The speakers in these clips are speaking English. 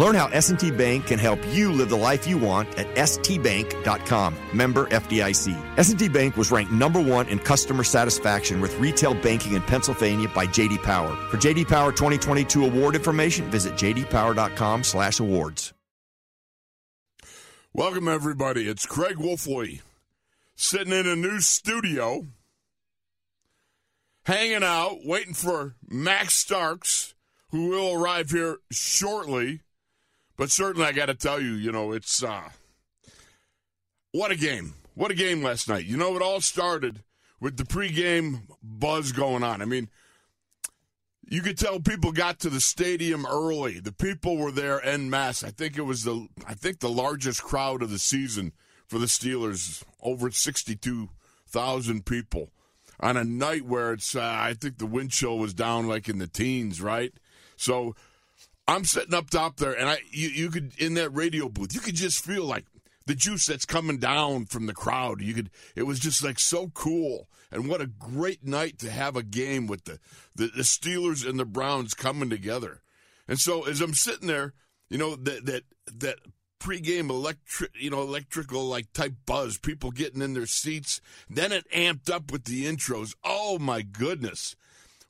Learn how S&T Bank can help you live the life you want at stbank.com. Member FDIC. S&T Bank was ranked number 1 in customer satisfaction with retail banking in Pennsylvania by JD Power. For JD Power 2022 award information, visit jdpower.com/awards. Welcome everybody. It's Craig Wolfley sitting in a new studio, hanging out, waiting for Max Starks, who will arrive here shortly. But certainly, I got to tell you, you know, it's uh, what a game! What a game last night. You know, it all started with the pregame buzz going on. I mean, you could tell people got to the stadium early. The people were there en masse. I think it was the I think the largest crowd of the season for the Steelers, over sixty-two thousand people on a night where it's uh, I think the wind chill was down like in the teens, right? So I'm sitting up top there, and I you, you could in that radio booth, you could just feel like the juice that's coming down from the crowd. You could it was just like so cool, and what a great night to have a game with the the, the Steelers and the Browns coming together. And so as I'm sitting there, you know that that that pregame electric, you know, electrical like type buzz, people getting in their seats. Then it amped up with the intros. Oh my goodness.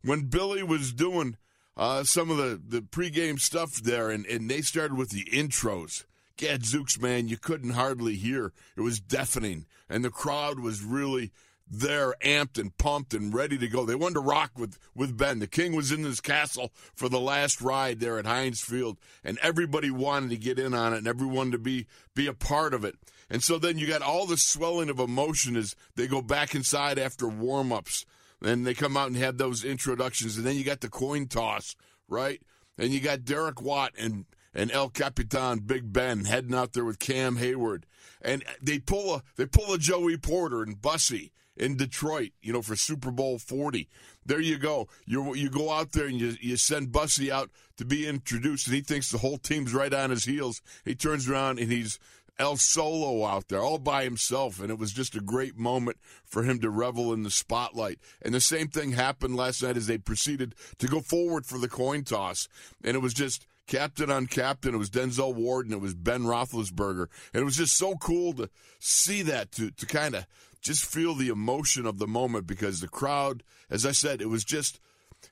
When Billy was doing uh, some of the, the pregame stuff there, and, and they started with the intros. Gadzooks, man, you couldn't hardly hear. It was deafening, and the crowd was really there, amped and pumped and ready to go. They wanted to rock with, with Ben. The king was in his castle for the last ride there at Heinz Field, and everybody wanted to get in on it, and everyone to be be a part of it. And so then you got all the swelling of emotion as they go back inside after warm ups. And they come out and have those introductions, and then you got the coin toss, right? And you got Derek Watt and and El Capitan Big Ben heading out there with Cam Heyward, and they pull a they pull a Joey Porter and Bussy in Detroit, you know, for Super Bowl forty. There you go. You you go out there and you you send Bussy out to be introduced, and he thinks the whole team's right on his heels. He turns around and he's El Solo out there all by himself, and it was just a great moment for him to revel in the spotlight. And the same thing happened last night as they proceeded to go forward for the coin toss, and it was just captain on captain. It was Denzel Ward and it was Ben Roethlisberger, and it was just so cool to see that to to kind of just feel the emotion of the moment because the crowd, as I said, it was just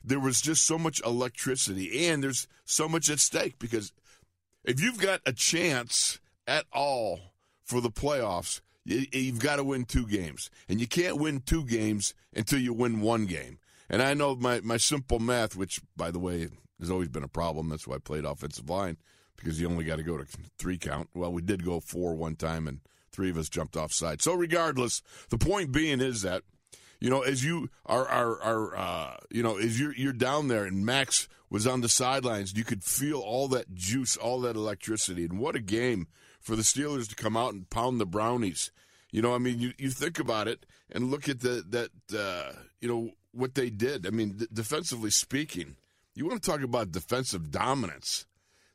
there was just so much electricity and there's so much at stake because if you've got a chance at all for the playoffs, you've got to win two games. And you can't win two games until you win one game. And I know my, my simple math, which, by the way, has always been a problem. That's why I played offensive line, because you only got to go to three count. Well, we did go four one time, and three of us jumped offside. So, regardless, the point being is that, you know, as you are, are, are uh, you know, as you're, you're down there and Max was on the sidelines, you could feel all that juice, all that electricity. And what a game for the Steelers to come out and pound the Brownies. You know, I mean, you, you think about it and look at the that uh, you know what they did. I mean, th- defensively speaking, you want to talk about defensive dominance.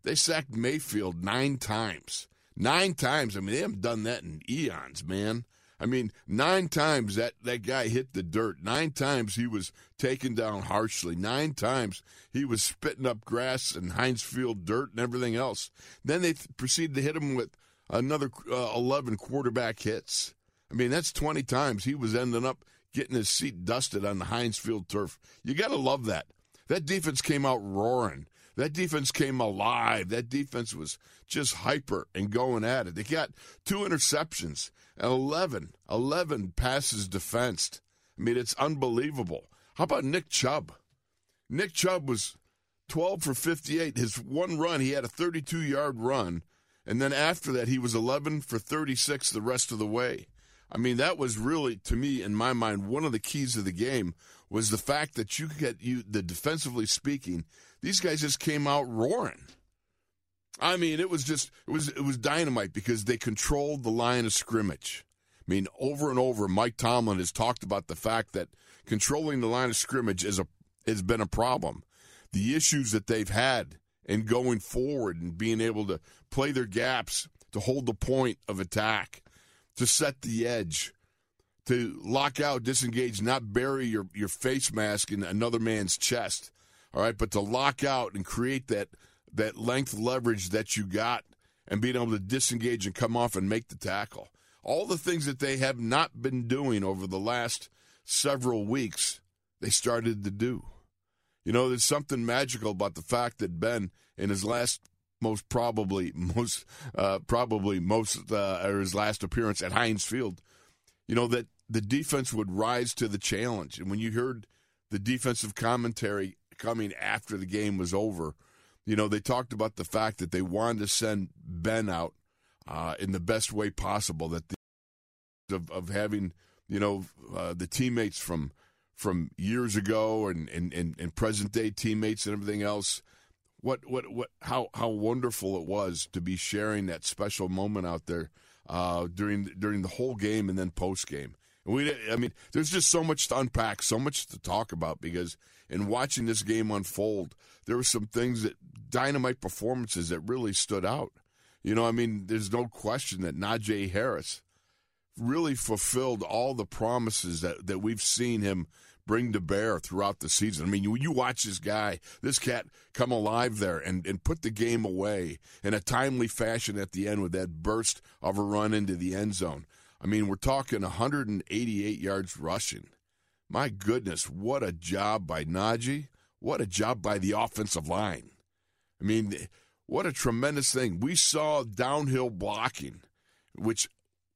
They sacked Mayfield nine times. Nine times. I mean, they haven't done that in eons, man. I mean, nine times that, that guy hit the dirt. Nine times he was taken down harshly. Nine times he was spitting up grass and Heinz Field dirt and everything else. Then they th- proceeded to hit him with another uh, 11 quarterback hits. I mean, that's 20 times he was ending up getting his seat dusted on the Heinz Field turf. You got to love that. That defense came out roaring. That defense came alive. That defense was just hyper and going at it. They got two interceptions and 11, 11 passes defensed. I mean, it's unbelievable. How about Nick Chubb? Nick Chubb was 12 for 58. His one run, he had a 32 yard run. And then after that, he was 11 for 36 the rest of the way. I mean, that was really, to me, in my mind, one of the keys of the game was the fact that you could get you the defensively speaking, these guys just came out roaring. I mean, it was just it was it was dynamite because they controlled the line of scrimmage. I mean, over and over, Mike Tomlin has talked about the fact that controlling the line of scrimmage is a has been a problem. The issues that they've had in going forward and being able to play their gaps, to hold the point of attack, to set the edge, to lock out, disengage, not bury your, your face mask in another man's chest. All right, but to lock out and create that that length leverage that you got and being able to disengage and come off and make the tackle. All the things that they have not been doing over the last several weeks, they started to do. You know, there's something magical about the fact that Ben, in his last, most probably, most uh, probably most, uh, or his last appearance at Heinz Field, you know that the defense would rise to the challenge. And when you heard the defensive commentary coming after the game was over, you know they talked about the fact that they wanted to send Ben out uh, in the best way possible. That the of, of having you know uh, the teammates from from years ago and, and, and, and present day teammates and everything else. What what what how how wonderful it was to be sharing that special moment out there uh, during during the whole game and then post game. We I mean, there's just so much to unpack, so much to talk about because in watching this game unfold, there were some things that dynamite performances that really stood out. You know, I mean, there's no question that Najee Harris really fulfilled all the promises that, that we've seen him bring to bear throughout the season. I mean, you, you watch this guy, this cat come alive there and, and put the game away in a timely fashion at the end with that burst of a run into the end zone. I mean, we're talking 188 yards rushing. My goodness, what a job by Najee. What a job by the offensive line. I mean, what a tremendous thing. We saw downhill blocking, which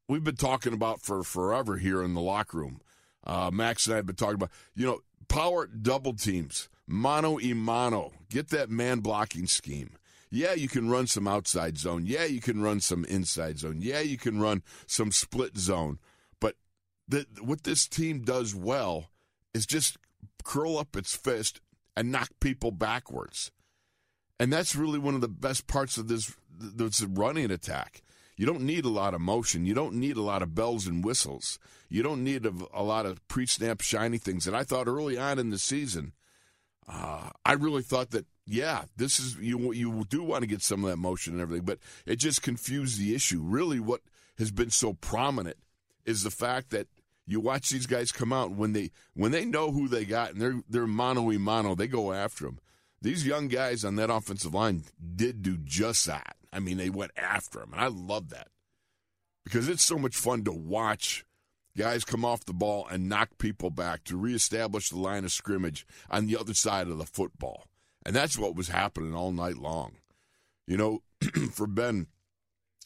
we've been talking about for forever here in the locker room. Uh, Max and I have been talking about, you know, power double teams, mano y mano. Get that man blocking scheme. Yeah, you can run some outside zone. Yeah, you can run some inside zone. Yeah, you can run some split zone. The, what this team does well is just curl up its fist and knock people backwards. And that's really one of the best parts of this, this running attack. You don't need a lot of motion. You don't need a lot of bells and whistles. You don't need a, a lot of pre-snap shiny things. And I thought early on in the season, uh, I really thought that yeah, this is you. You do want to get some of that motion and everything, but it just confused the issue. Really, what has been so prominent is the fact that you watch these guys come out when they when they know who they got and they're they're mano y mano, they go after them. These young guys on that offensive line did do just that. I mean, they went after him, and I love that because it's so much fun to watch guys come off the ball and knock people back to reestablish the line of scrimmage on the other side of the football. And that's what was happening all night long. You know, for Ben,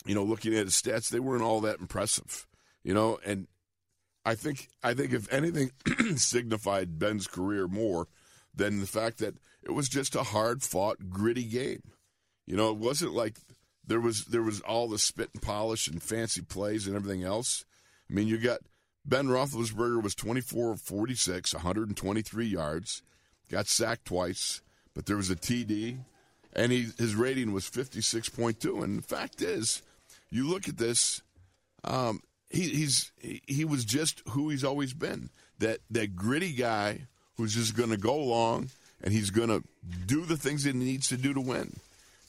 you know, looking at his stats, they weren't all that impressive. You know, and I think I think if anything signified Ben's career more than the fact that it was just a hard fought, gritty game. You know, it wasn't like there was there was all the spit and polish and fancy plays and everything else. I mean, you got Ben Roethlisberger was 24 of 46, 123 yards, got sacked twice, but there was a TD, and he, his rating was 56.2. And the fact is, you look at this, um, he, he's he, was just who he's always been that that gritty guy who's just going to go along and he's going to do the things that he needs to do to win.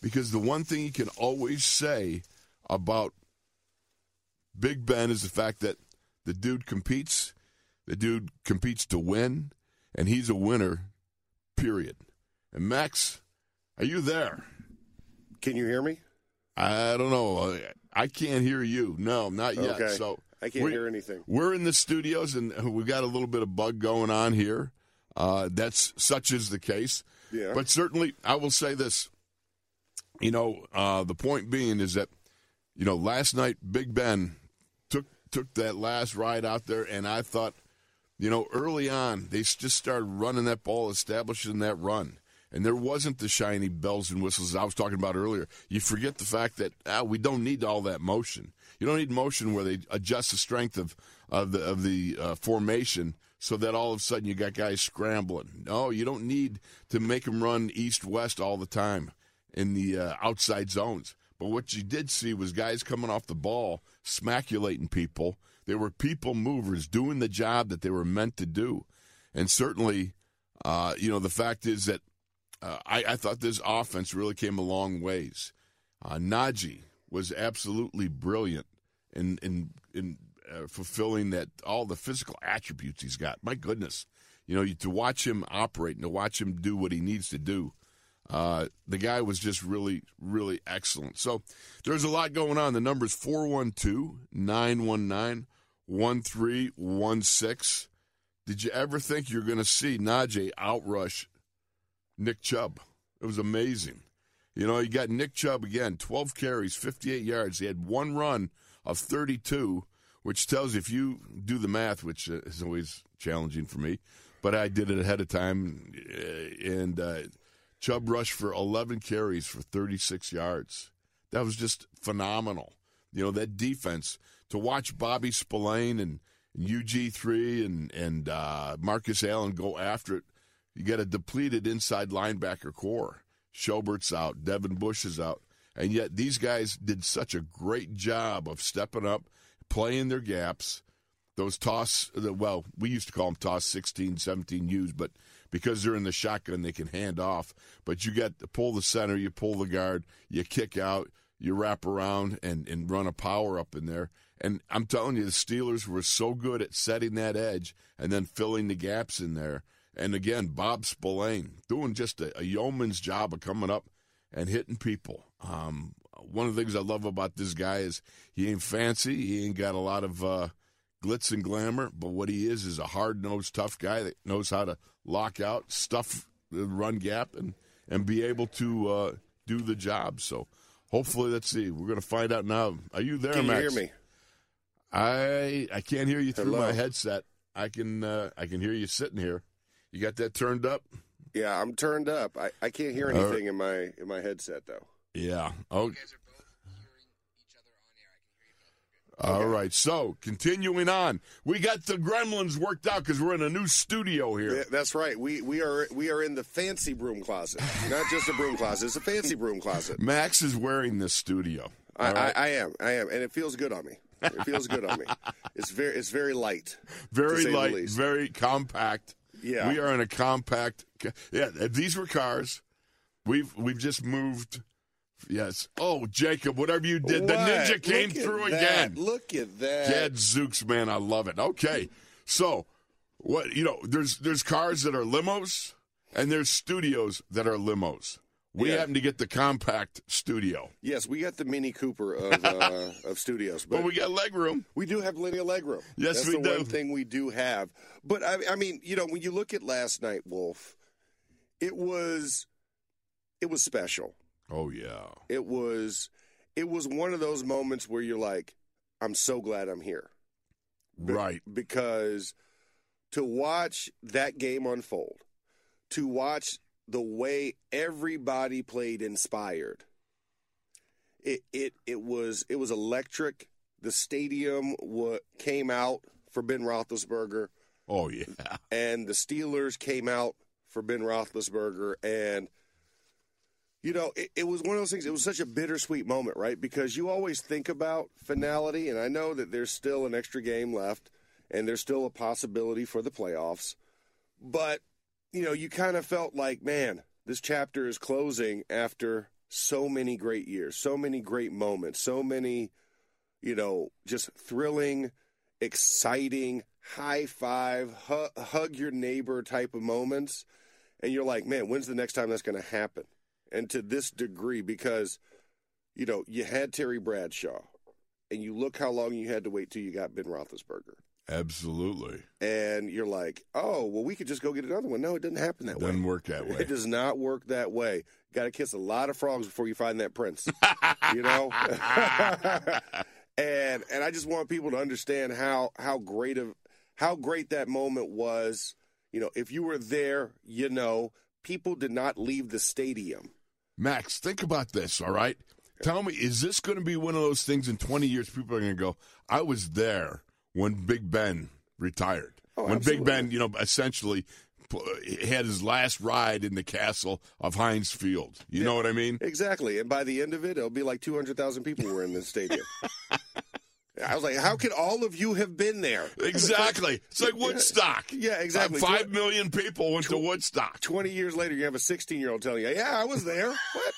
Because the one thing he can always say about Big Ben is the fact that the dude competes, the dude competes to win, and he's a winner, period. And Max, are you there? Can you hear me? I don't know. I can't hear you. No, not yet. Okay. So I can't hear anything. We're in the studios, and we've got a little bit of bug going on here. Uh, that's such is the case. Yeah. But certainly, I will say this. You know, uh, the point being is that, you know, last night Big Ben took took that last ride out there, and I thought, you know, early on they just started running that ball, establishing that run, and there wasn't the shiny bells and whistles I was talking about earlier. You forget the fact that ah, we don't need all that motion. You don't need motion where they adjust the strength of of the of the uh, formation so that all of a sudden you got guys scrambling. No, you don't need to make them run east west all the time in the uh, outside zones. But what you did see was guys coming off the ball, smaculating people. They were people movers doing the job that they were meant to do. And certainly, uh, you know, the fact is that uh, I, I thought this offense really came a long ways. Uh, Najee was absolutely brilliant in in in uh, fulfilling that all the physical attributes he's got. My goodness, you know, to watch him operate and to watch him do what he needs to do. Uh, the guy was just really, really excellent. So there's a lot going on. The number's 412 919 1316. Did you ever think you're going to see Najee outrush Nick Chubb? It was amazing. You know, you got Nick Chubb again, 12 carries, 58 yards. He had one run of 32, which tells you if you do the math, which is always challenging for me, but I did it ahead of time, uh, and uh, Chubb rushed for 11 carries for 36 yards. That was just phenomenal. You know, that defense, to watch Bobby Spillane and, and UG3 and, and uh, Marcus Allen go after it, you got a depleted inside linebacker corps. Schobert's out, Devin Bush is out. And yet these guys did such a great job of stepping up, playing their gaps. Those toss, well, we used to call them toss 16, 17 U's, but because they're in the shotgun, they can hand off. But you got to pull the center, you pull the guard, you kick out, you wrap around and, and run a power up in there. And I'm telling you, the Steelers were so good at setting that edge and then filling the gaps in there. And again, Bob Spillane doing just a, a yeoman's job of coming up and hitting people. Um, one of the things I love about this guy is he ain't fancy. He ain't got a lot of uh, glitz and glamour, but what he is is a hard nosed, tough guy that knows how to lock out, stuff the run gap, and and be able to uh, do the job. So hopefully, let's see. We're going to find out now. Are you there, Max? Can Max? you hear me? I I can't hear you through Hello? my headset. I can uh, I can hear you sitting here. You got that turned up? Yeah, I'm turned up. I, I can't hear All right. anything in my in my headset though. Yeah. Oh, You guys are both hearing each other on air. I can hear you both. all right. So continuing on, we got the Gremlins worked out because we're in a new studio here. Yeah, that's right. We we are we are in the fancy broom closet, not just a broom closet. It's a fancy broom closet. Max is wearing this studio. I, All right? I, I am, I am, and it feels good on me. It feels good on me. It's very it's very light. very to say the light, very compact. Yeah. we are in a compact. Yeah, these were cars. We've we've just moved. Yes. Oh, Jacob, whatever you did, the ninja came through that. again. Look at that. Gadzooks, man, I love it. Okay, so what you know? There's there's cars that are limos, and there's studios that are limos. We Yeah. happen to get the compact studio, Yes, we got the Mini Cooper of uh, of studios, but but we got leg room. We do have plenty of leg room. Yes, That's we the do. one thing we do have. But I, I mean, you know, when you look at last night, Wolf, it was it was special. Oh yeah, It was it was one of those moments where you're like, I'm so glad I'm here Be- right. because to watch that game unfold, to watch the way everybody played inspired. It it it was it was electric. The stadium wa came out for Ben Roethlisberger, Oh yeah, and the Steelers came out for Ben Roethlisberger, and you know it, it was one of those things. It was such a bittersweet moment, right? Because you always think about finality, and I know that there's still an extra game left, and there's still a possibility for the playoffs, but you know you kind of felt like, man, this chapter is closing after so many great years, so many great moments, so many, you know, just thrilling, exciting, high five, hu- hug your neighbor type of moments. And you're like, man, when's the next time that's going to happen? And to this degree, because, you know, you had Terry Bradshaw, and you look how long you had to wait till you got Ben Roethlisberger. Absolutely. And you're like, oh, well, we could just go get another one. No, it doesn't happen that way. Doesn't work that way. It does not work that way. Got to kiss a lot of frogs before you find that prince. you know. and and I just want people to understand how how great of how great that moment was. You know, if you were there, you know, people did not leave the stadium. Max, think about this, all right? Tell me, is this going to be one of those things in 20 years people are going to go, I was there when Big Ben retired? Oh, when Big. Ben, you know, essentially had his last ride in the castle of Heinz Field. You know what I mean? Exactly. And by the end of it, it'll be like two hundred thousand people were in the stadium. I was like, how could all of you have been there? Exactly. It's like Woodstock. Yeah, exactly. Uh, Five million people went to Woodstock. 20 years later, you have a 16 year old telling you, yeah, I was there. What?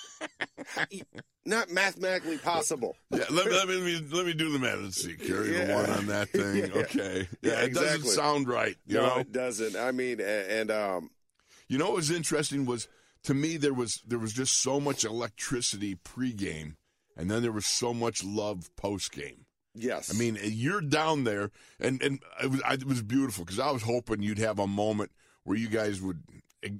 Not mathematically possible. Yeah, let, let me let me do the math. Let's see, carry the one on that thing. Yeah. Okay, yeah, Yeah, it doesn't sound right. You no, know, it doesn't. I mean, and, um, you know what was interesting was to me there was there was just so much electricity pregame, and then there was so much love postgame. yes. I mean, you're down there, and and it was, I- it was beautiful because I was hoping you'd have a moment where you guys would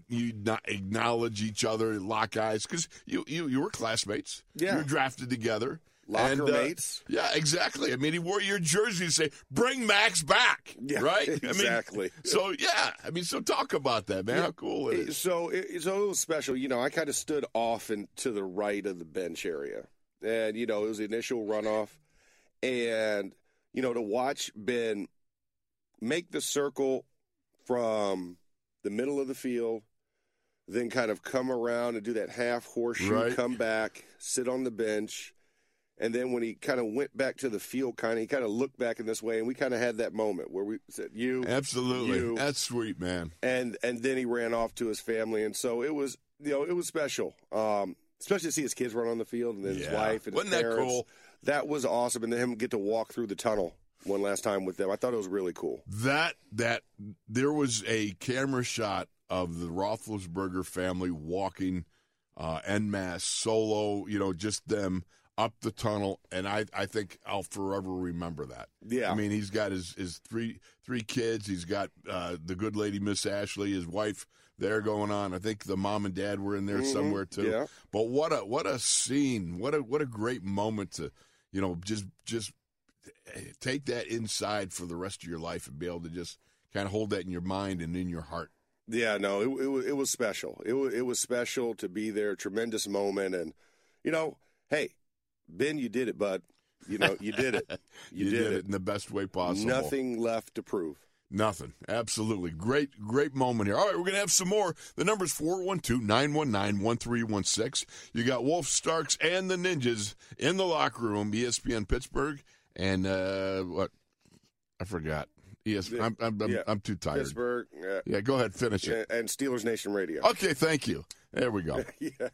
you not acknowledge each other, lock eyes, because you, you you were classmates. Yeah. you were drafted together. Locker and, uh, mates. yeah, exactly. I mean, he wore your jersey to say, "Bring Max back." Yeah, right. exactly. I mean, so yeah, I mean, so talk about that, man. How cool It- is. So, it, so it was special. You know, I kind of stood off and to the right of the bench area, and you know, it was the initial runoff, and you know, to watch Ben make the circle from the middle of the field, then kind of come around and do that half horseshoe, Right. come back, sit on the bench. And then when he kind of went back to the field, kind of he kind of looked back in this way, and we kind of had that moment where we said, "You, Absolutely, you, that's sweet, man. and and then he ran off to his family, and so it was you know it was special, um, especially to see his kids run on the field and then his wife and Wasn't that parents. cool? That was awesome, and then him get to walk through the tunnel one last time with them. I thought it was really cool. That that there was a camera shot of the Roethlisberger family walking uh, en masse solo. You know, just them up the tunnel, and I I think I'll forever remember that. Yeah. I mean, he's got his his three three kids. He's got uh, the good lady Miss Ashley, his wife. There going on. I think the mom and dad were in there somewhere too. Mm-hmm. yeah. But what a what a scene! What a what a great moment to, you know, just just take that inside for the rest of your life and be able to just kind of hold that in your mind and in your heart. Yeah, no, it, it was it was special. It was it was special to be there. Tremendous moment, and you know, hey, Ben, you did it, bud. You know, you did it. You, did, it. in the best way possible. Nothing left to prove. Nothing. Absolutely. Great, great moment here. All right, we're going to have some more. The number's 412 919 1316. You got Wolf Starks and the Ninjas in the locker room, ESPN Pittsburgh. And uh, what? I forgot. Yes, I'm, I'm, I'm, Yeah. I'm too tired. Pittsburgh uh, Yeah, go ahead, finish it. and Steelers Nation Radio. Okay, thank you. There we go. yeah.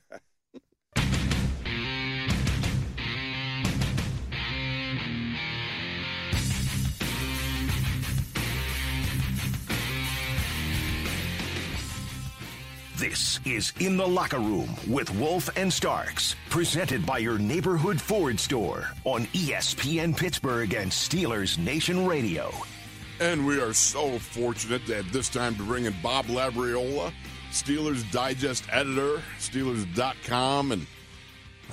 This is In the Locker Room with Wolf and Starks, presented by your neighborhood Ford store on ESPN Pittsburgh and Steelers Nation Radio. And we are so fortunate at this time to bring in Bob Labriola, Steelers Digest editor, Steelers.com, and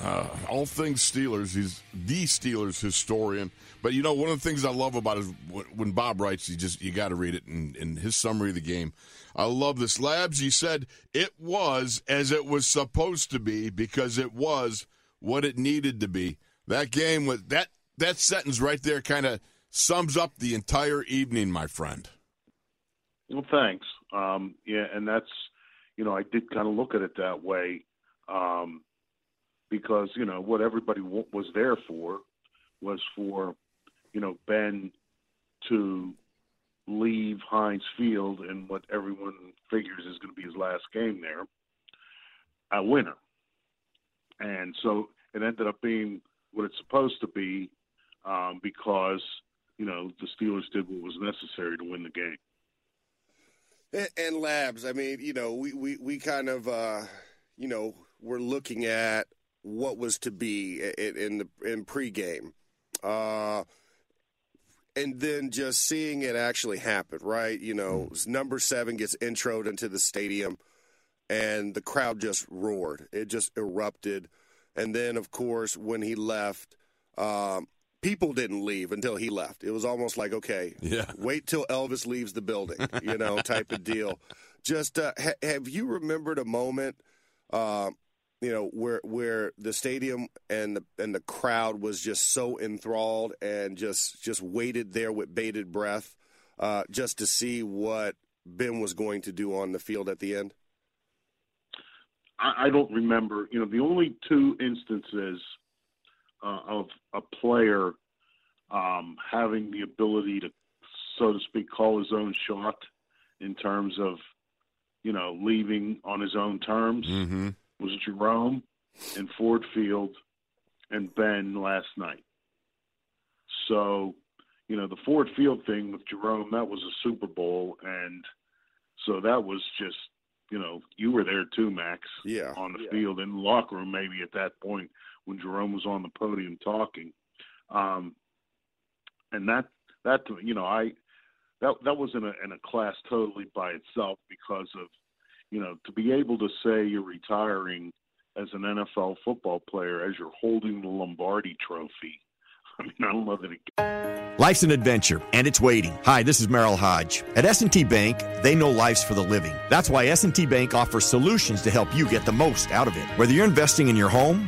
uh, all things Steelers. He's the Steelers historian. But you know, one of the things I love about it is when- Bob writes, you just you got to read it in, in his summary of the game. I love this. Labs, he said it was as it was supposed to be because it was what it needed to be. That game was that that sentence right there kind of sums up the entire evening, my friend. Well, thanks. Um, yeah, and that's, you know, I did kind of look at it that way um, because, you know, what everybody w- was there for was for, you know, Ben to leave Heinz Field and what everyone figures is going to be his last game there, a winner. And so it ended up being what it's supposed to be um, because, you know, the Steelers did what was necessary to win the game. And, labs, I mean, you know, we, we, we kind of, uh, you know, we're looking at what was to be in, in the in pregame, uh, and then just seeing it actually happen. Right, you know, number seven gets introed into the stadium, and the crowd just roared. It just erupted, and then of course when he left, um, people didn't leave until he left. It was almost like okay, Yeah. wait till Elvis leaves the building, you know, type of deal. Just uh, ha- have you remembered a moment, uh, you know, where where the stadium and the and the crowd was just so enthralled and just just waited there with bated breath, uh, just to see what Ben was going to do on the field at the end. I, I don't remember. You know, the only two instances uh, of a player um, having the ability to, so to speak, call his own shot in terms of, you know, leaving on his own terms Mm-hmm. Was Jerome and Ford Field and Ben last night. So, you know, the Ford Field thing with Jerome, that was a Super Bowl. And so that was just, you know, you were there too, Max, Yeah. on the yeah. field, in the locker room, maybe at that point when Jerome was on the podium talking. Um, and that, that, you know, I, that, that was in a, in a class totally by itself because of, you know, to be able to say you're retiring as an NFL football player as you're holding the Lombardi trophy. I mean, I that it Life's an adventure, and it's waiting. Hi, this is Merril Hoge. At S&T Bank, they know life's for the living. That's why S&T Bank offers solutions to help you get the most out of it. Whether you're investing in your home,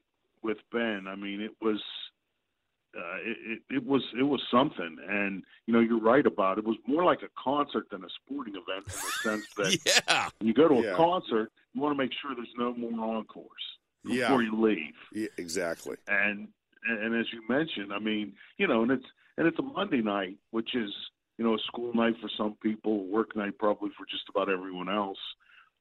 with Ben, I mean, it was, uh, it, it, was, it was something. And you know, you're right about it. It was more like a concert than a sporting event in the sense that Yeah. when you go to a Yeah. concert, you want to make sure there's no more encores before Yeah. you leave. yeah, exactly. and and as you mentioned, I mean, you know, and it's and it's a Monday night, which is you know a school night for some people, work night probably for just about everyone else.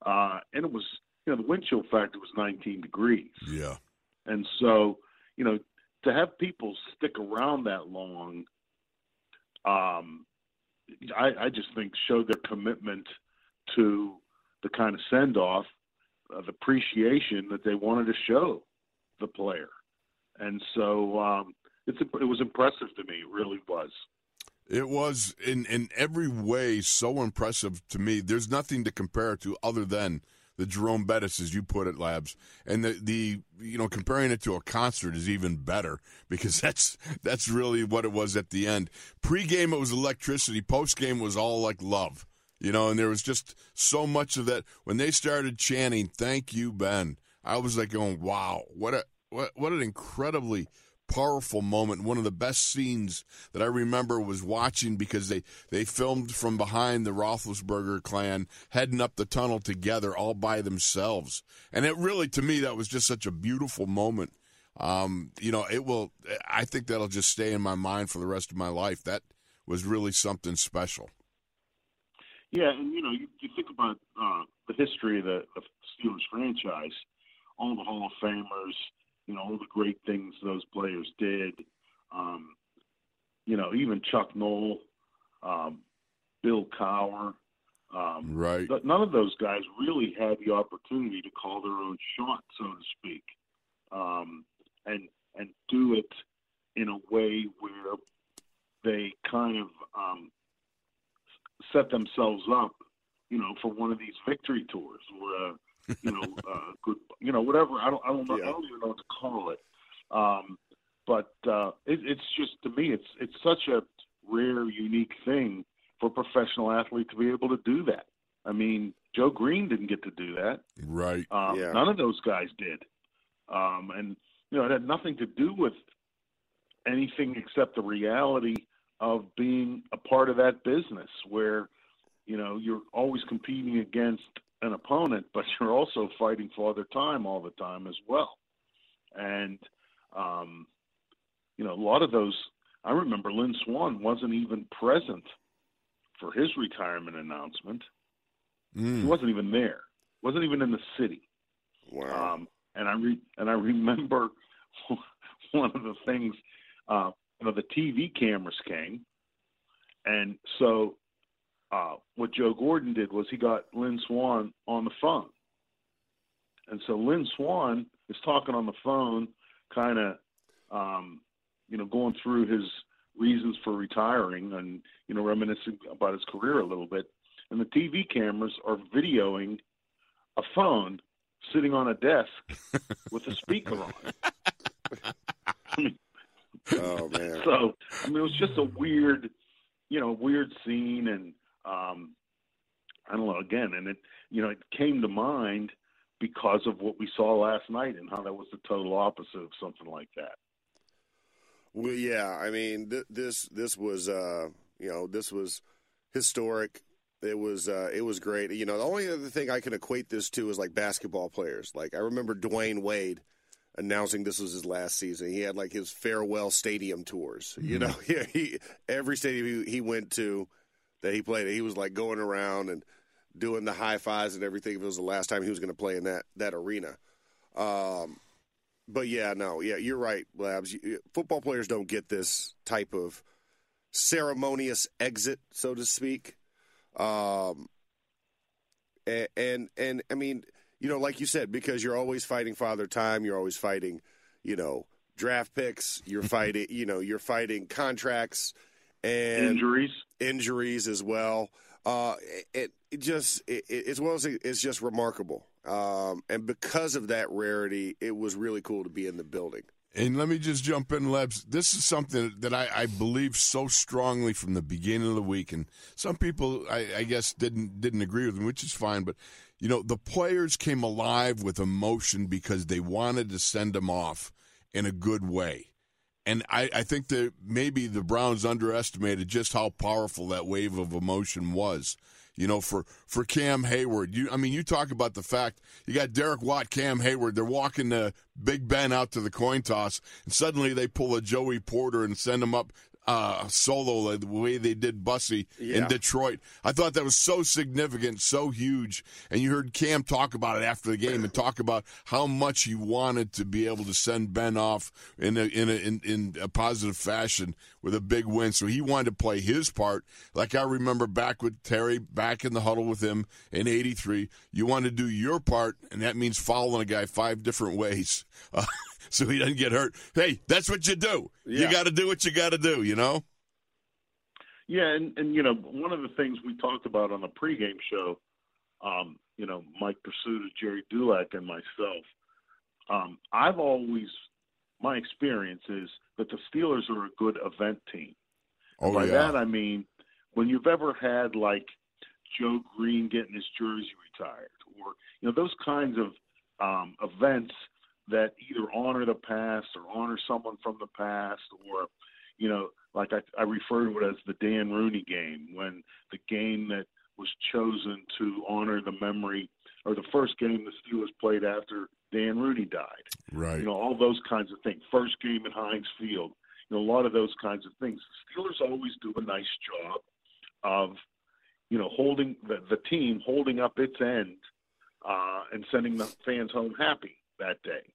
Uh, and it was, you know, the wind chill factor was 19 degrees, Yeah. And so you know to have people stick around that long, um, I, I just think showed their commitment to the kind of send off, the appreciation that they wanted to show the player and so um, it's it was impressive to me. It really was. It was in in every way so impressive to me. There's nothing to compare it to other than the Jerome Bettis, as you put it, Labs, and the the you know comparing it to a concert is even better because that's that's really what it was at the end. Pre-game it was electricity. Post-game was all like love, you know, and there was just so much of that. When they started chanting "Thank you, Ben," I was like going, "Wow, what a what what an incredibly." Powerful moment. One of the best scenes that I remember was watching because they, they filmed from behind the Roethlisberger clan heading up the tunnel together all by themselves. And it really, to me, that was just such a beautiful moment. Um, you know, it will, I think that'll just stay in my mind for the rest of my life. That was really something special. Yeah, and you know, you, you think about uh, the history of the Steelers franchise, all the Hall of Famers, you know, all the great things those players did. Um, you know, even Chuck Noll, um, Bill Cowher. Um, Right. th- none of those guys really had the opportunity to call their own shot, so to speak, um, and and do it in a way where they kind of um, set themselves up, you know, for one of these victory tours or uh, you know, uh, good, you know, whatever. I don't, I don't know, Yeah. I don't even know what to call it. Um, but uh, it, it's just to me, it's it's such a rare, unique thing for a professional athlete to be able to do that. I mean, Joe Greene didn't get to do that. Right. Um, Yeah. None of those guys did. Um, and, you know, it had nothing to do with anything except the reality of being a part of that business where, you know, you're always competing against an opponent, but you're also fighting for other time all the time as well. And, um, you know, a lot of those, I remember Lynn Swann wasn't even present for his retirement announcement. He Mm. wasn't even there. wasn't even in the city. Wow. Um, and I re- and I remember one of the things, uh, you know, the TV cameras came, and so uh, what Joe Gordon did was he got Lynn Swann on the phone, and so Lynn Swann is talking on the phone, kind of, um, you know, going through his reasons for retiring and you know reminiscing about his career a little bit, and the TV cameras are videoing a phone sitting on a desk with a speaker on it. oh man. So I mean, it was just a weird, you know, weird scene, and um, I don't know. Again, and it, you know, it came to mind because of what we saw last night and how that was the total opposite of something like that. Well, yeah, I mean, th- this this was uh, you know this was historic. It was uh, it was great. You know, the only other thing I can equate this to is like basketball players. Like I remember Dwyane Wade announcing this was his last season. He had like his farewell stadium tours. You know, he, he every stadium he, he went to that he played, he was like going around and doing the high fives and everything. If it was the last time he was going to play in that that arena. Um, but yeah, no, yeah, you're right, Labs. Football players don't get this type of ceremonious exit, so to speak. Um, and, and and I mean, you know, like you said, because you're always fighting father time, you're always fighting, you know, draft picks, you're fighting, you know, you're fighting contracts and Injuries. injuries as well. Uh, it, it just it, it's well as it's just remarkable. Um, and because of that rarity, it was really cool to be in the building. And let me just jump in, Lebs. This is something that I, I believe so strongly from the beginning of the week, and some people, I, I guess, didn't didn't agree with me, which is fine. But you know, the players came alive with emotion because they wanted to send them off in a good way. And I, I think that maybe the Browns underestimated just how powerful that wave of emotion was. You know, for, for Cam Heyward, you I mean, you talk about the fact you got Derek Watt, Cam Heyward, they're walking the Big Ben out to the coin toss, and suddenly they pull a Joey Porter and send him up uh, solo the way they did Bussy in Detroit. I thought that was so significant, so huge. And you heard Cam talk about it after the game and talk about how much he wanted to be able to send Ben off in a, in a, in, in a positive fashion with a big win. So he wanted to play his part. Like I remember back with Terry, back in the huddle with him in '83. You want to do your part, and that means following a guy five different ways. Uh, so he doesn't get hurt. Hey, that's what you do. You got to do what you got to do. You know. Yeah, and, and you know, one of the things we talked about on the pregame show, um, you know, Mike Prisuta, Gerry Dulac, and myself, um, I've always, my experience is that the Steelers are a good event team. Oh By yeah. that I mean, when you've ever had like Joe Greene getting his jersey retired, or you know those kinds of um, events that either honor the past or honor someone from the past, or you know, like I, I refer to it as the Dan Rooney game, when the game that was chosen to honor the memory, or the first game the Steelers played after Dan Rooney died right. you know, all those kinds of things. First game at Heinz Field, you know, a lot of those kinds of things. The Steelers always do a nice job of, you know, holding the, the team holding up its end uh, and sending the fans home happy that day.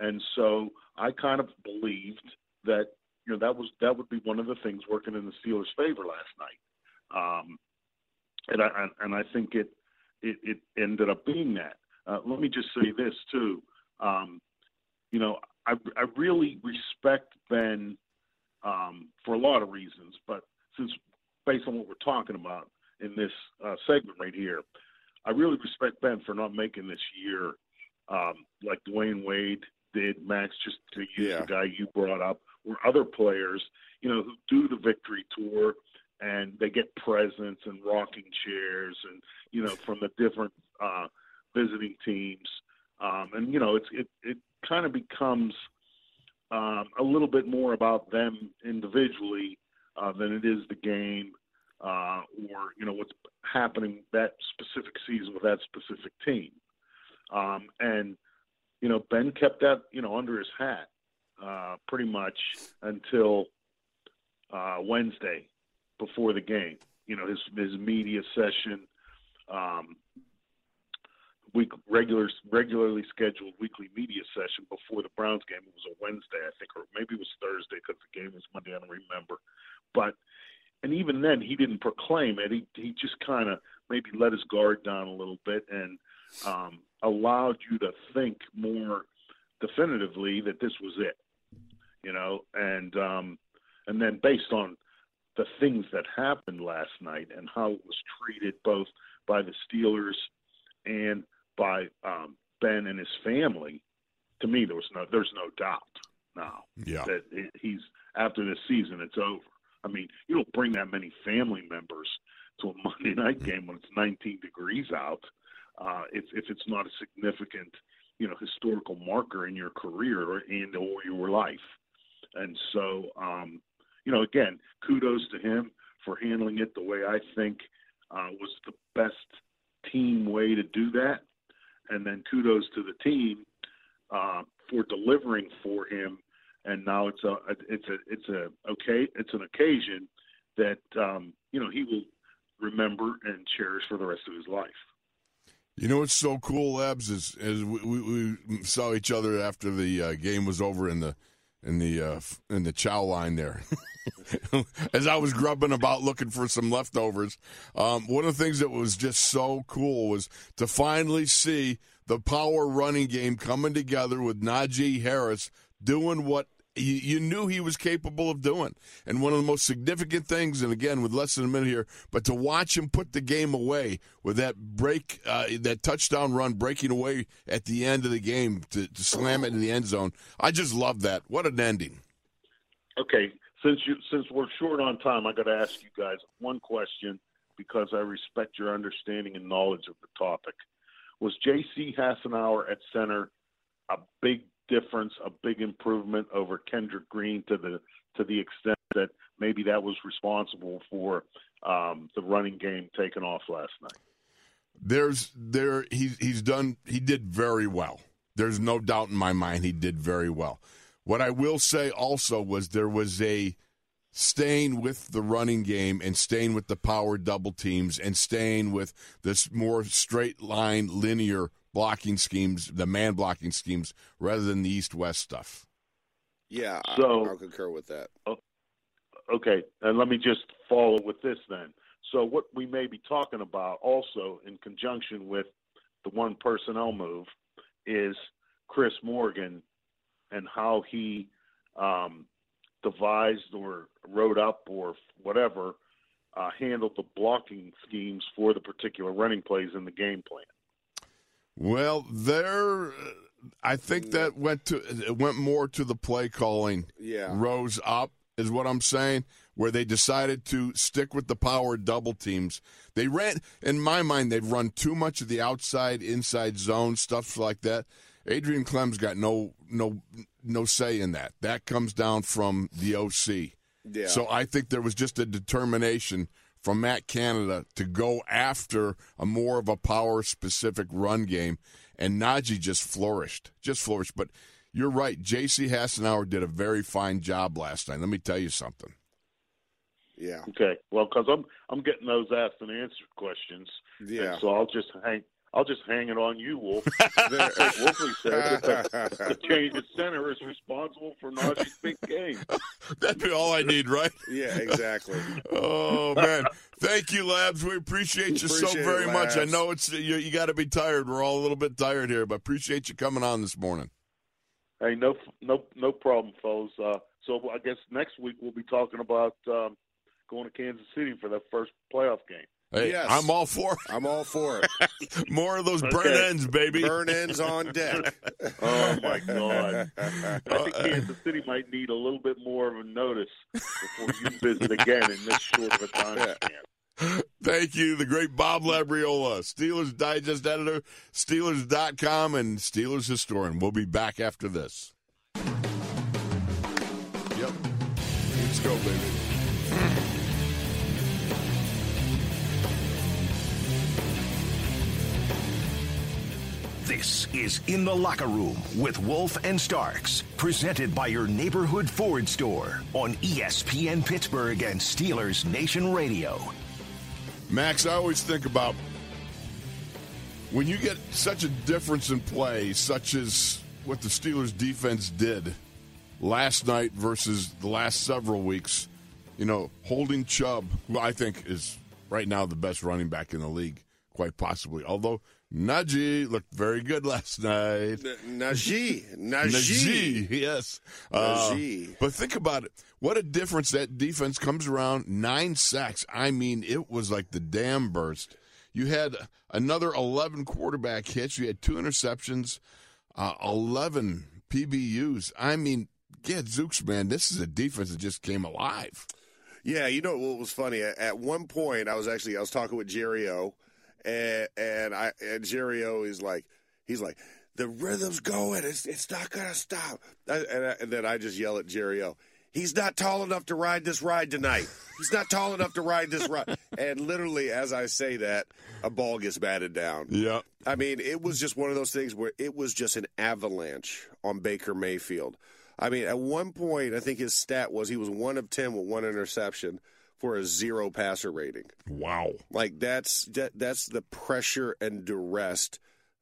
And so I kind of believed that you know that was that would be one of the things working in the Steelers' favor last night. Um, and I and- I think it it, it ended up being that. Uh, let me just say this too. Um, you know, I, I really respect Ben um, for a lot of reasons, but since based on what we're talking about in this uh, segment right here, I really respect Ben for not making this year um, like Dwyane Wade did, Max, just to use Yeah. the guy you brought up, or other players, you know, who do the victory tour and they get presents and rocking chairs and, you know, from the different uh, visiting teams. Um, and, you know, it's, it, it kind of becomes um, a little bit more about them individually uh, than it is the game uh, or, you know, what's happening that specific season with that specific team. Um, and, you know, Ben kept that, you know, under his hat uh, pretty much until uh, Wednesday before the game. You know, his his media session, um, week regular regularly scheduled weekly media session before the Browns game. It was a Wednesday, I think, or maybe it was Thursday because the game was Monday. I don't remember, but and even then he didn't proclaim it. He he just kind of maybe let his guard down a little bit and um, allowed you to think more definitively that this was it. You know, and um, and then based on the things that happened last night and how it was treated both by the Steelers and by um, Ben and his family, to me there was no there's no doubt now Yeah. that it, he's after this season it's over. I mean, you don't bring that many family members to a Monday night game when it's 19 degrees out. Uh, if if it's not a significant, you know, historical marker in your career or and or your life, and so, um, you know, again, kudos to him for handling it the way I think uh, was the best team way to do that, and then kudos to the team uh, for delivering for him. And now it's a it's a it's a okay it's an occasion that um, you know he will remember and cherish for the rest of his life. You know what's so cool, Labs, is, is we, we, we saw each other after the uh, game was over in the in the uh, in the chow line there. As I was grubbing about looking for some leftovers, um, one of the things that was just so cool was to finally see the power running game coming together with Najee Harris doing what you, you knew he was capable of doing. And one of the most significant things, and again, with less than a minute here, but to watch him put the game away with that break, uh, that touchdown run breaking away at the end of the game to, to slam it in the end zone. I just love that. What an ending. Okay, since you since we're short on time, I got to ask you guys one question because I respect your understanding and knowledge of the topic. Was J.C. Hassenauer at center a big difference, a big improvement over Kendrick Green to the to the extent that maybe that was responsible for um, the running game taking off last night. There's there he's he's done he did very well. There's no doubt in my mind he did very well. What I will say also was there was a staying with the running game and staying with the power double teams and staying with this more straight line linear blocking schemes, the man blocking schemes, rather than the east west stuff. Yeah, So- I, I'll concur with that. Okay, and let me just follow with this then. So what we may be talking about also in conjunction with the one personnel move is Chris Morgan and how he um, devised or wrote up or whatever uh, handled the blocking schemes for the particular running plays in the game plan. Well, there, uh, I think that went to it went more to the play calling. Yeah. rose up is what I'm saying. Where they decided to stick with the power double teams. They ran, in my mind, they've run too much of the outside inside zone stuff like that. Adrian Klemm's got no no no say in that. That comes down from the OC. Yeah. So I think there was just a determination from Matt Canada to go after a more of a power specific run game, and Najee just flourished, just flourished. But you're right, J.C. Hassenauer did a very fine job last night. Let me tell you something. yeah. Okay, well, because I'm I'm getting those asked and answered questions. Yeah. And so I'll just hang I'll just hang it on you, Wolf. There- As Wolfley said, the, the change of center is responsible for Najee's big game. That'd be all I need, right? yeah, exactly. Oh man, thank you, Labs. We appreciate you so Appreciate it, very much. I know it's you, you got to be tired. We're all a little bit tired here, but appreciate you coming on this morning. Hey, no no no problem, fellas. Uh, so I guess next week we'll be talking about um, going to Kansas City for that first playoff game. Hey, Yes. I'm all for it. I'm all for it. more of those burn Okay. ends, baby. Burn ends on deck. Oh my God! I think Kansas City might need a little bit more of a notice before you visit again in this short of a time span. Thank you, the great Bob Labriola, Steelers Digest editor, Steelers.com, and Steelers historian. We'll be back after this. Yep. Let's go, baby. This is In the Locker Room with Wolf and Starks, presented by your neighborhood Ford store on ESPN Pittsburgh and Steelers Nation Radio. Max, I always think about when you get such a difference in play, such as what the Steelers defense did last night versus the last several weeks. You know, holding Chubb, who I think is right now the best running back in the league, quite possibly. Although Najee looked very good last night. Najee. Najee. Najee, yes. Uh, but think about it. What a difference that defense comes around. Nine sacks. I mean, it was like the dam burst. You had another 11 quarterback hits. You had two interceptions, uh, 11 PBUs. I mean, get Zooks, man, this is a defense that just came alive. Yeah, you know what was funny? At, at one point, I was actually I was talking with Jerry O, and and I and Jerry O is like he's like the rhythm's going, it's it's not gonna stop, I, and, I, and then I just yell at Jerry O. He's not tall enough to ride this ride tonight. He's not tall enough to ride this ride. And literally, as I say that, a ball gets batted down. Yeah. I mean, it was just one of those things where it was just an avalanche on Baker Mayfield. I mean, at one point, I think his stat was he was one of 10 with one interception for a zero passer rating. Wow. Like, that's, that, that's the pressure and duress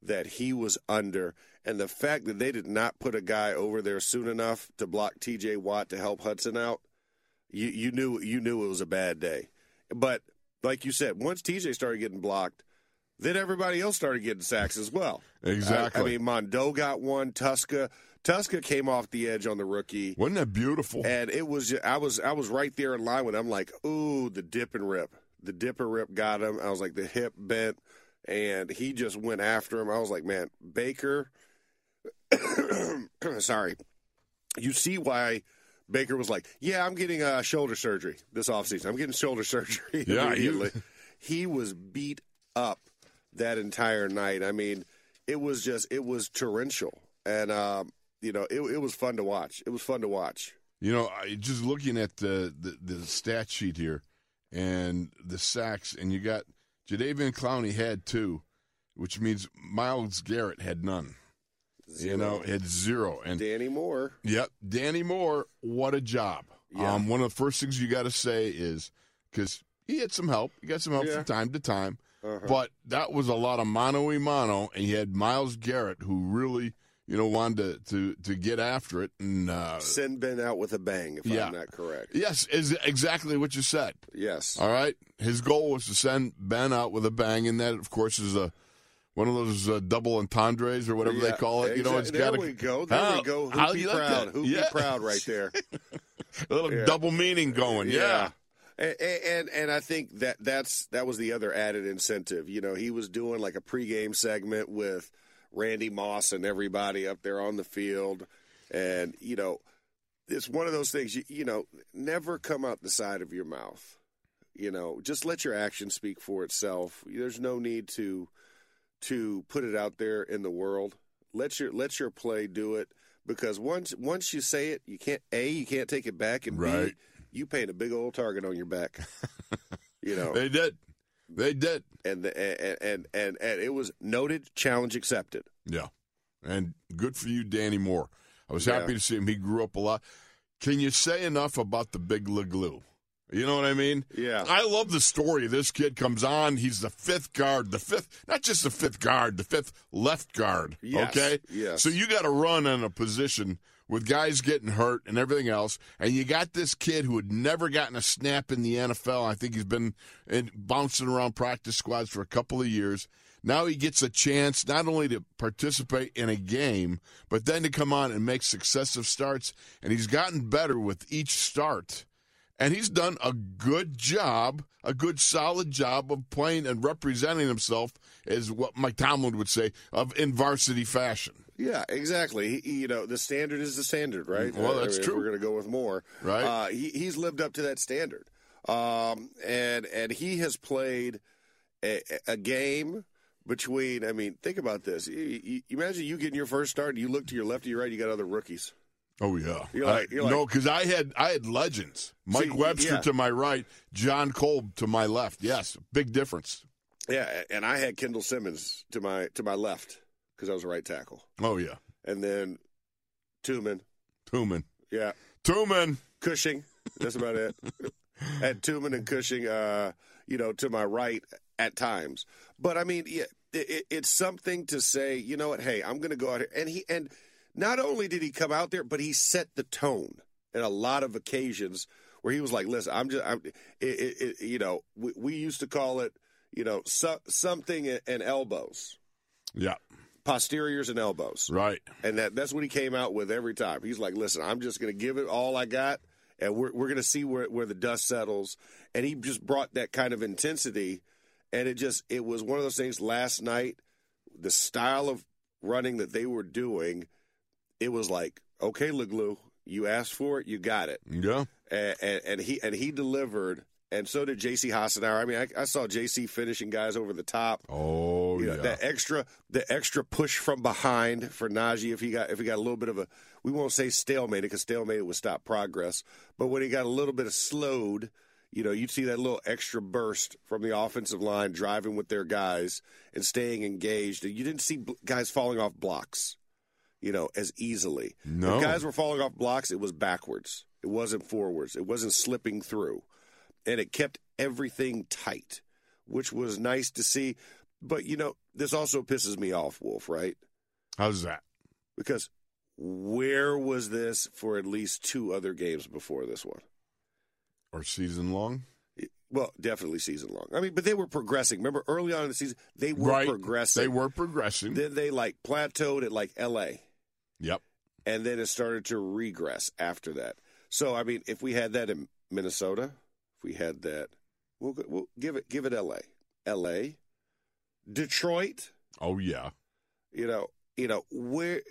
that he was under. And the fact that they did not put a guy over there soon enough to block TJ Watt to help Hudson out, you, you knew you knew it was a bad day. But like you said, once TJ started getting blocked, then everybody else started getting sacks as well. Exactly. I, I mean, Mondo got one. Tuszka, Tuszka came off the edge on the rookie, Wasn't that beautiful? and it was I was I was right there in line with. Him. I'm like, ooh, the dip and rip. The dip and rip got him. I was like, the hip bent, and he just went after him. I was like, man, Baker. sorry, you see why. Baker was like, "Yeah, I'm getting uh, shoulder surgery this offseason. I'm getting shoulder surgery." Yeah, he- immediately. he was beat up that entire night. I mean, it was just it was torrential, and um, you know, it, it was fun to watch. It was fun to watch. You know, I, just looking at the, the the stat sheet here and the sacks, and you got Jadeveon Clowney had two, which means Myles Garrett had none. You know, had zero. And Danny Moore. yep, Danny Moore, what a job. Yeah. Um, one of the first things you got to say is because he had some help. He got some help Yeah. from time to time, Uh-huh. but that was a lot of mano a mano, and you had Myles Garrett who really, you know, wanted to to, to get after it. And uh, Send Ben out with a bang, if Yeah. I'm not correct. yes, is exactly what you said. Yes. All right. His goal was to send Ben out with a bang, and that, of course, is a one of those uh, double entendres or whatever they call it. You know, it's got to we go. There How- we go. Who be like proud? Who Yeah. be proud right there? a little Yeah. double meaning going. Yeah. And, and and I think that that's that was the other added incentive. You know, he was doing like a pregame segment with Randy Moss and everybody up there on the field, and you know, it's one of those things. You, you know, never come out the side of your mouth. You know, just let your action speak for itself. There's no need to to put it out there in the world. Let your let your play do it because once once you say it, you can't a you can't take it back, and Right. b you paint a big old target on your back. you know, They did. They did. and the, and, and and and it was noted, challenge accepted. Yeah. And good for you, Danny Moore. I was Yeah. happy to see him. He grew up a lot. Can you say enough about the big Leglue? You know what I mean? Yeah. I love the story. This kid comes on. He's the fifth guard, the fifth, not just the fifth guard, the fifth left guard. Yes, Okay? yes. So you got to run in a position with guys getting hurt and everything else. And you got this kid who had never gotten a snap in the NFL. I think he's been in, bouncing around practice squads for a couple of years. Now he gets a chance not only to participate in a game, but then to come on and make successive starts. And he's gotten better with each start. And he's done a good job, a good solid job of playing and representing himself, as what Mike Tomlin would say, of in varsity fashion. Yeah, exactly. He, you know, the standard is the standard, right? Well, that's I mean, true. We're going to go with more, Right. Uh, he, he's lived up to that standard, um, and and he has played a, a game between. I mean, think about this. You, you, imagine you getting your first start, and you look to your left or your right, you got other rookies. Oh yeah, You're like- you're no, because I had I had legends. Mike See, Webster yeah. to my right, Jon Kolb to my left. Yes, big difference. Yeah, and I had Kendall Simmons to my to my left because I was a right tackle, Oh yeah, and then Tooman, Tuman, yeah, Tuman. Cushing. That's about it. At Tuman and Cushing, uh, you know, to my right at times. But I mean, yeah, it, it, it's something to say. You know what? Hey, I'm going to go out here, and he and not only did he come out there, but he set the tone in a lot of occasions where he was like, "Listen, I'm just, I'm, it, it, it, you know, we, we used to call it, you know, so, something and elbows, Yeah, posteriors and elbows." right. And that that's what he came out with every time. He's like, listen, I'm just going to give it all I got, and we're, we're going to see where, where the dust settles. And he just brought that kind of intensity. And it just, it was one of those things last night, the style of running that they were doing, it was like, okay, Leglue, you asked for it, you got it. Yeah, and, and, and he and he delivered, and so did J.C. Hassenauer. I mean, I, I saw J.C. finishing guys over the top. Oh You know, yeah. that extra the extra push from behind for Najee if he got if he got a little bit of a we won't say stalemate because stalemate would stop progress, but when he got a little bit of slowed, you know, you'd see that little extra burst from the offensive line driving with their guys and staying engaged. And you didn't see guys falling off blocks, you know, as easily. No. If guys were falling off blocks, it was backwards. It wasn't forwards. It wasn't slipping through. And it kept everything tight, which was nice to see. But, you know, this also pisses me off, Wolf, right? How's that? Because where was this for at least two other games before this one? Or season long? Well, definitely season long. I mean, but they were progressing. Remember, early on in the season, they were right. progressing. They were progressing. Then they like plateaued at like L.A. yep. and then it started to regress after that. So, I mean, if we had that in Minnesota, if we had that, we'll, we'll give it give it L.A. L.A. Detroit. Oh yeah. You know, you know where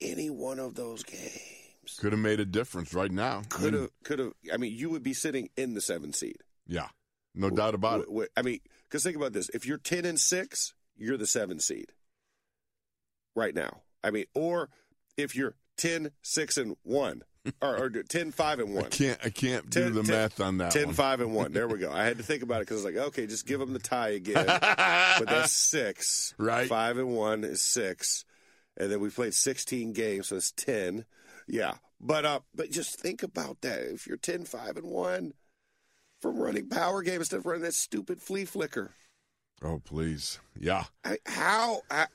any one of those games Could have made a difference right now. could have could have. I mean, you would be sitting in the seven seed. Yeah. No doubt about it. W- w- I mean, because think about this: if you're ten and six, you're the seven seed right now. I mean, or if you're 10, 6, and one, or, or 10, 5, and I one. can't. I can't Ten- do the ten- math on that 10, one. 5, and 1. There we go. I had to think about it because I was like, okay, just give them the tie again. but that's six. Right. 5 and 1 is six. And then we played 16 games, so it's 10. Yeah. But uh, but just think about that. If you're 10, 5, and 1 from running power game instead of running that stupid flea flicker. Oh please. Yeah. I, how? I,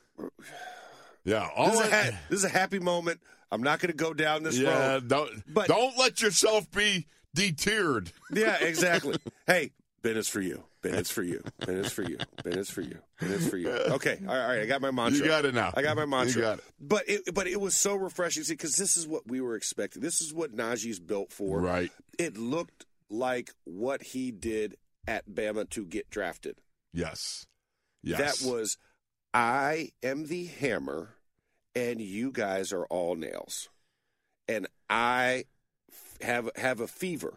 Yeah. All this, is I- ha- this is a happy moment. I'm not going to go down this yeah. road. Don't. But- don't let yourself be deterred. Yeah, exactly. hey, Ben, it's for you. Ben, it's for you. Ben, it's for you. Ben, it's for you. Ben, it's for you. Okay, all right, all right. I got my mantra. You got it now. I got my mantra. You got it. But it, but it was so refreshing because this is what we were expecting. This is what Najee's built for. Right. It looked like what he did at Bama to get drafted. Yes. Yes. That was, I am the hammer, and you guys are all nails, and I f- have have a fever,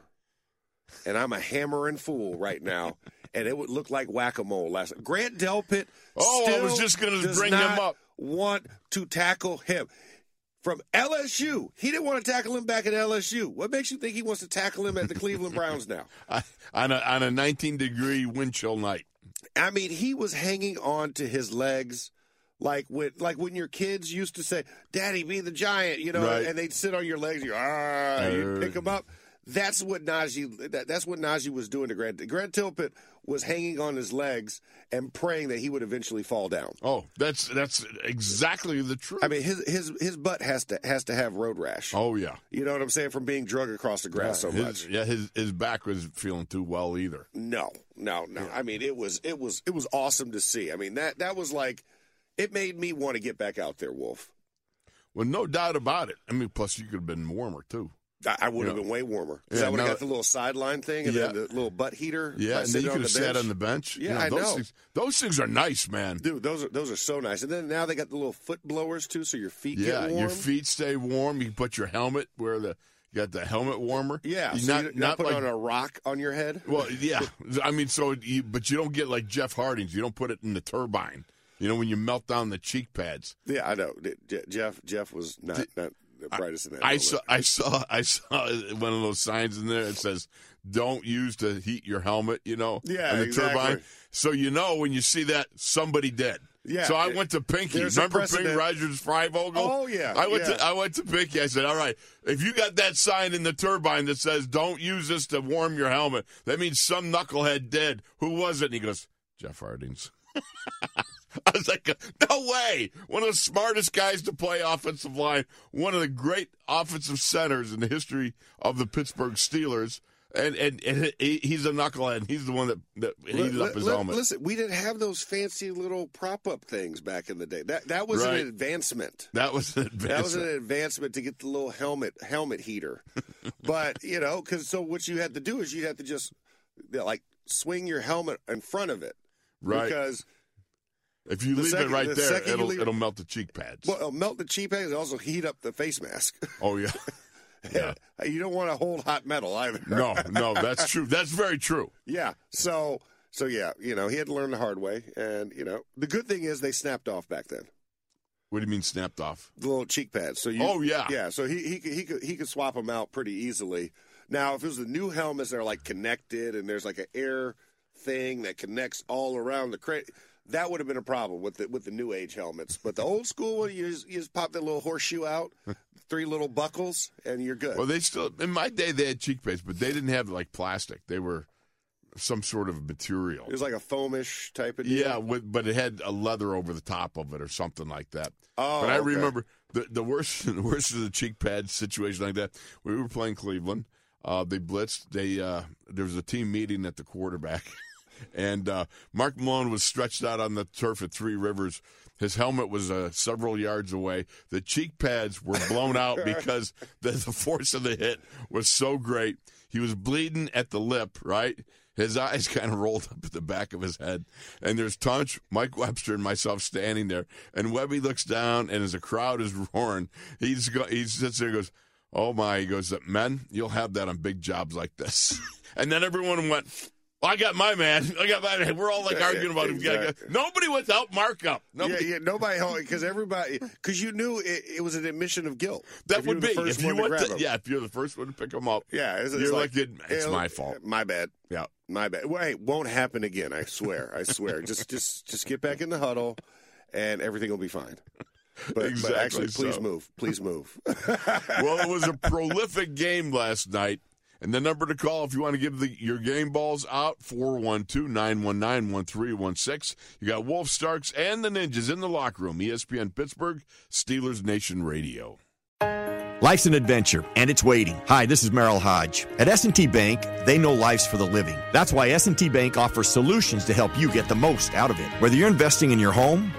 and I'm a hammering fool right now, and it would look like whack a mole last. Grant Delpit. Oh, I was just gonna bring him up. Want to tackle him. From LSU, he didn't want to tackle him back at LSU. What makes you think he wants to tackle him at the Cleveland Browns now? on a on a 19 degree wind chill night. I mean, he was hanging on to his legs like when like when your kids used to say, "Daddy, be the giant," you know, Right. and they'd sit on your legs. You ah, you pick them up. That's what Najee. That, that's what Najee was doing to Grant. Grant Delpit was hanging on his legs and praying that he would eventually fall down. Oh, that's that's exactly the truth. I mean, his his his butt has to has to have road rash. oh yeah. You know what I'm saying? From being drug across the grass so his, much. Yeah, his his back was feeling too well either. No, no, no. I mean, it was it was it was awesome to see. I mean, that that was like it made me want to get back out there, Wolf. Well, no doubt about it. I mean, plus you could have been warmer too. I, I would have been way warmer because Yeah, I would have no- got the little sideline thing and Yeah. then the little butt heater. Yeah, and then you could have sat on the bench. Yeah, You know, I those know. Things, those things are nice, man. Dude, those are those are so nice. And then now they got the little foot blowers too, so your feet yeah, get warm. your feet stay warm. You can put your helmet where the you got the helmet warmer. Yeah, You're so not you're not, not like on a rock on your head. well, yeah. I mean, so you, but you don't get like Jeff Hartings. You don't put it in the turbine. You know when you melt down the cheek pads. Yeah, I know. Jeff Jeff was not not the brightest in that. I moment. saw, I saw, I saw one of those signs in there. It says, "Don't use to heat your helmet." You know, Yeah, the exactly. turbine. So you know when you see that somebody dead. Yeah, So I went to Pinky. there's Remember Pinky. Rodgers Freyvogel? Oh, yeah, I went yeah. to I went to Pinky. I said, "All right, if you got that sign in the turbine that says don't use this to warm your helmet, that means some knucklehead dead. Who was it?" And he goes, "Jeff Hartings." I was like, no way. One of the smartest guys to play offensive line, one of the great offensive centers in the history of the Pittsburgh Steelers. And and, and he, he's a knucklehead. He's the one that, that heated up his helmet. Listen, we didn't have those fancy little prop up things back in the day. That that was Right. an advancement. that was an That was an advancement. advancement to get the little helmet helmet heater. but you know, because so what you had to do is you had to just like swing your helmet in front of it, Right. Because If you leave second- it right the there, it'll leave it- it'll melt the cheek pads. well, it'll melt the cheap eggs and also heat up the face mask. oh yeah. Yeah. you don't want to hold hot metal either. No, no, that's true. That's very true. Yeah. So so yeah, you know, he had to learn the hard way, and you know, the good thing is they snapped off back then. What do you mean snapped off? The little cheek pads. So you. Oh, yeah. Yeah. So he he could he could he could swap them out pretty easily. Now, if it was the new helmets that are like connected and there's like an air thing that connects all around the crate. That would have been a problem with the with the new age helmets, but the old school one, you just, you just pop that little horseshoe out, three little buckles, and you're good. Well, they still in my day they had cheek pads, but they didn't have like plastic. They were some sort of material. it was like a foamish type of deal. Yeah, with, but it had a leather over the top of it or something like that. Oh, but I okay. remember the the worst the worst of the cheek pad situation like that. We were playing Cleveland. Uh, they blitzed. They uh, there was a team meeting at the quarterback, and uh, Mark Malone was stretched out on the turf at Three Rivers. His helmet was uh, several yards away. The cheek pads were blown out because the, the force of the hit was so great. He was bleeding at the lip, right? His eyes kind of rolled up at the back of his head. And there's Tunch, Mike Webster, and myself standing there. And Webby looks down, and as the crowd is roaring, he's go, he sits there and goes, Oh my, he goes, Men, you'll have that on big jobs like this. and then everyone went, well, I got my man. I got my man. We're all like arguing about him. exactly. Nobody without markup. Nobody. Yeah, yeah, nobody because everybody because you knew it, it was an admission of guilt. That would be if you to went to, yeah, if you're the first one to pick them up. yeah. It's, You're like, like, it- it's "Hey, my fault. My bad. Yeah. My bad. Well, hey, won't happen again. I swear. I swear. just, just, just get back in the huddle, and everything will be fine. But, but Exactly actually, please so. move. Please move. well, it was a prolific game last night. And the number to call if you want to give the, your game balls out, 412-919-1316. You got Wolf Starks and the Ninjas in the locker room. ESPN Pittsburgh, Steelers Nation Radio. Life's an adventure, and it's waiting. Hi, this is Merril Hoge. At S&T Bank, they know life's for the living. That's why S&T Bank offers solutions to help you get the most out of it. Whether you're investing in your home,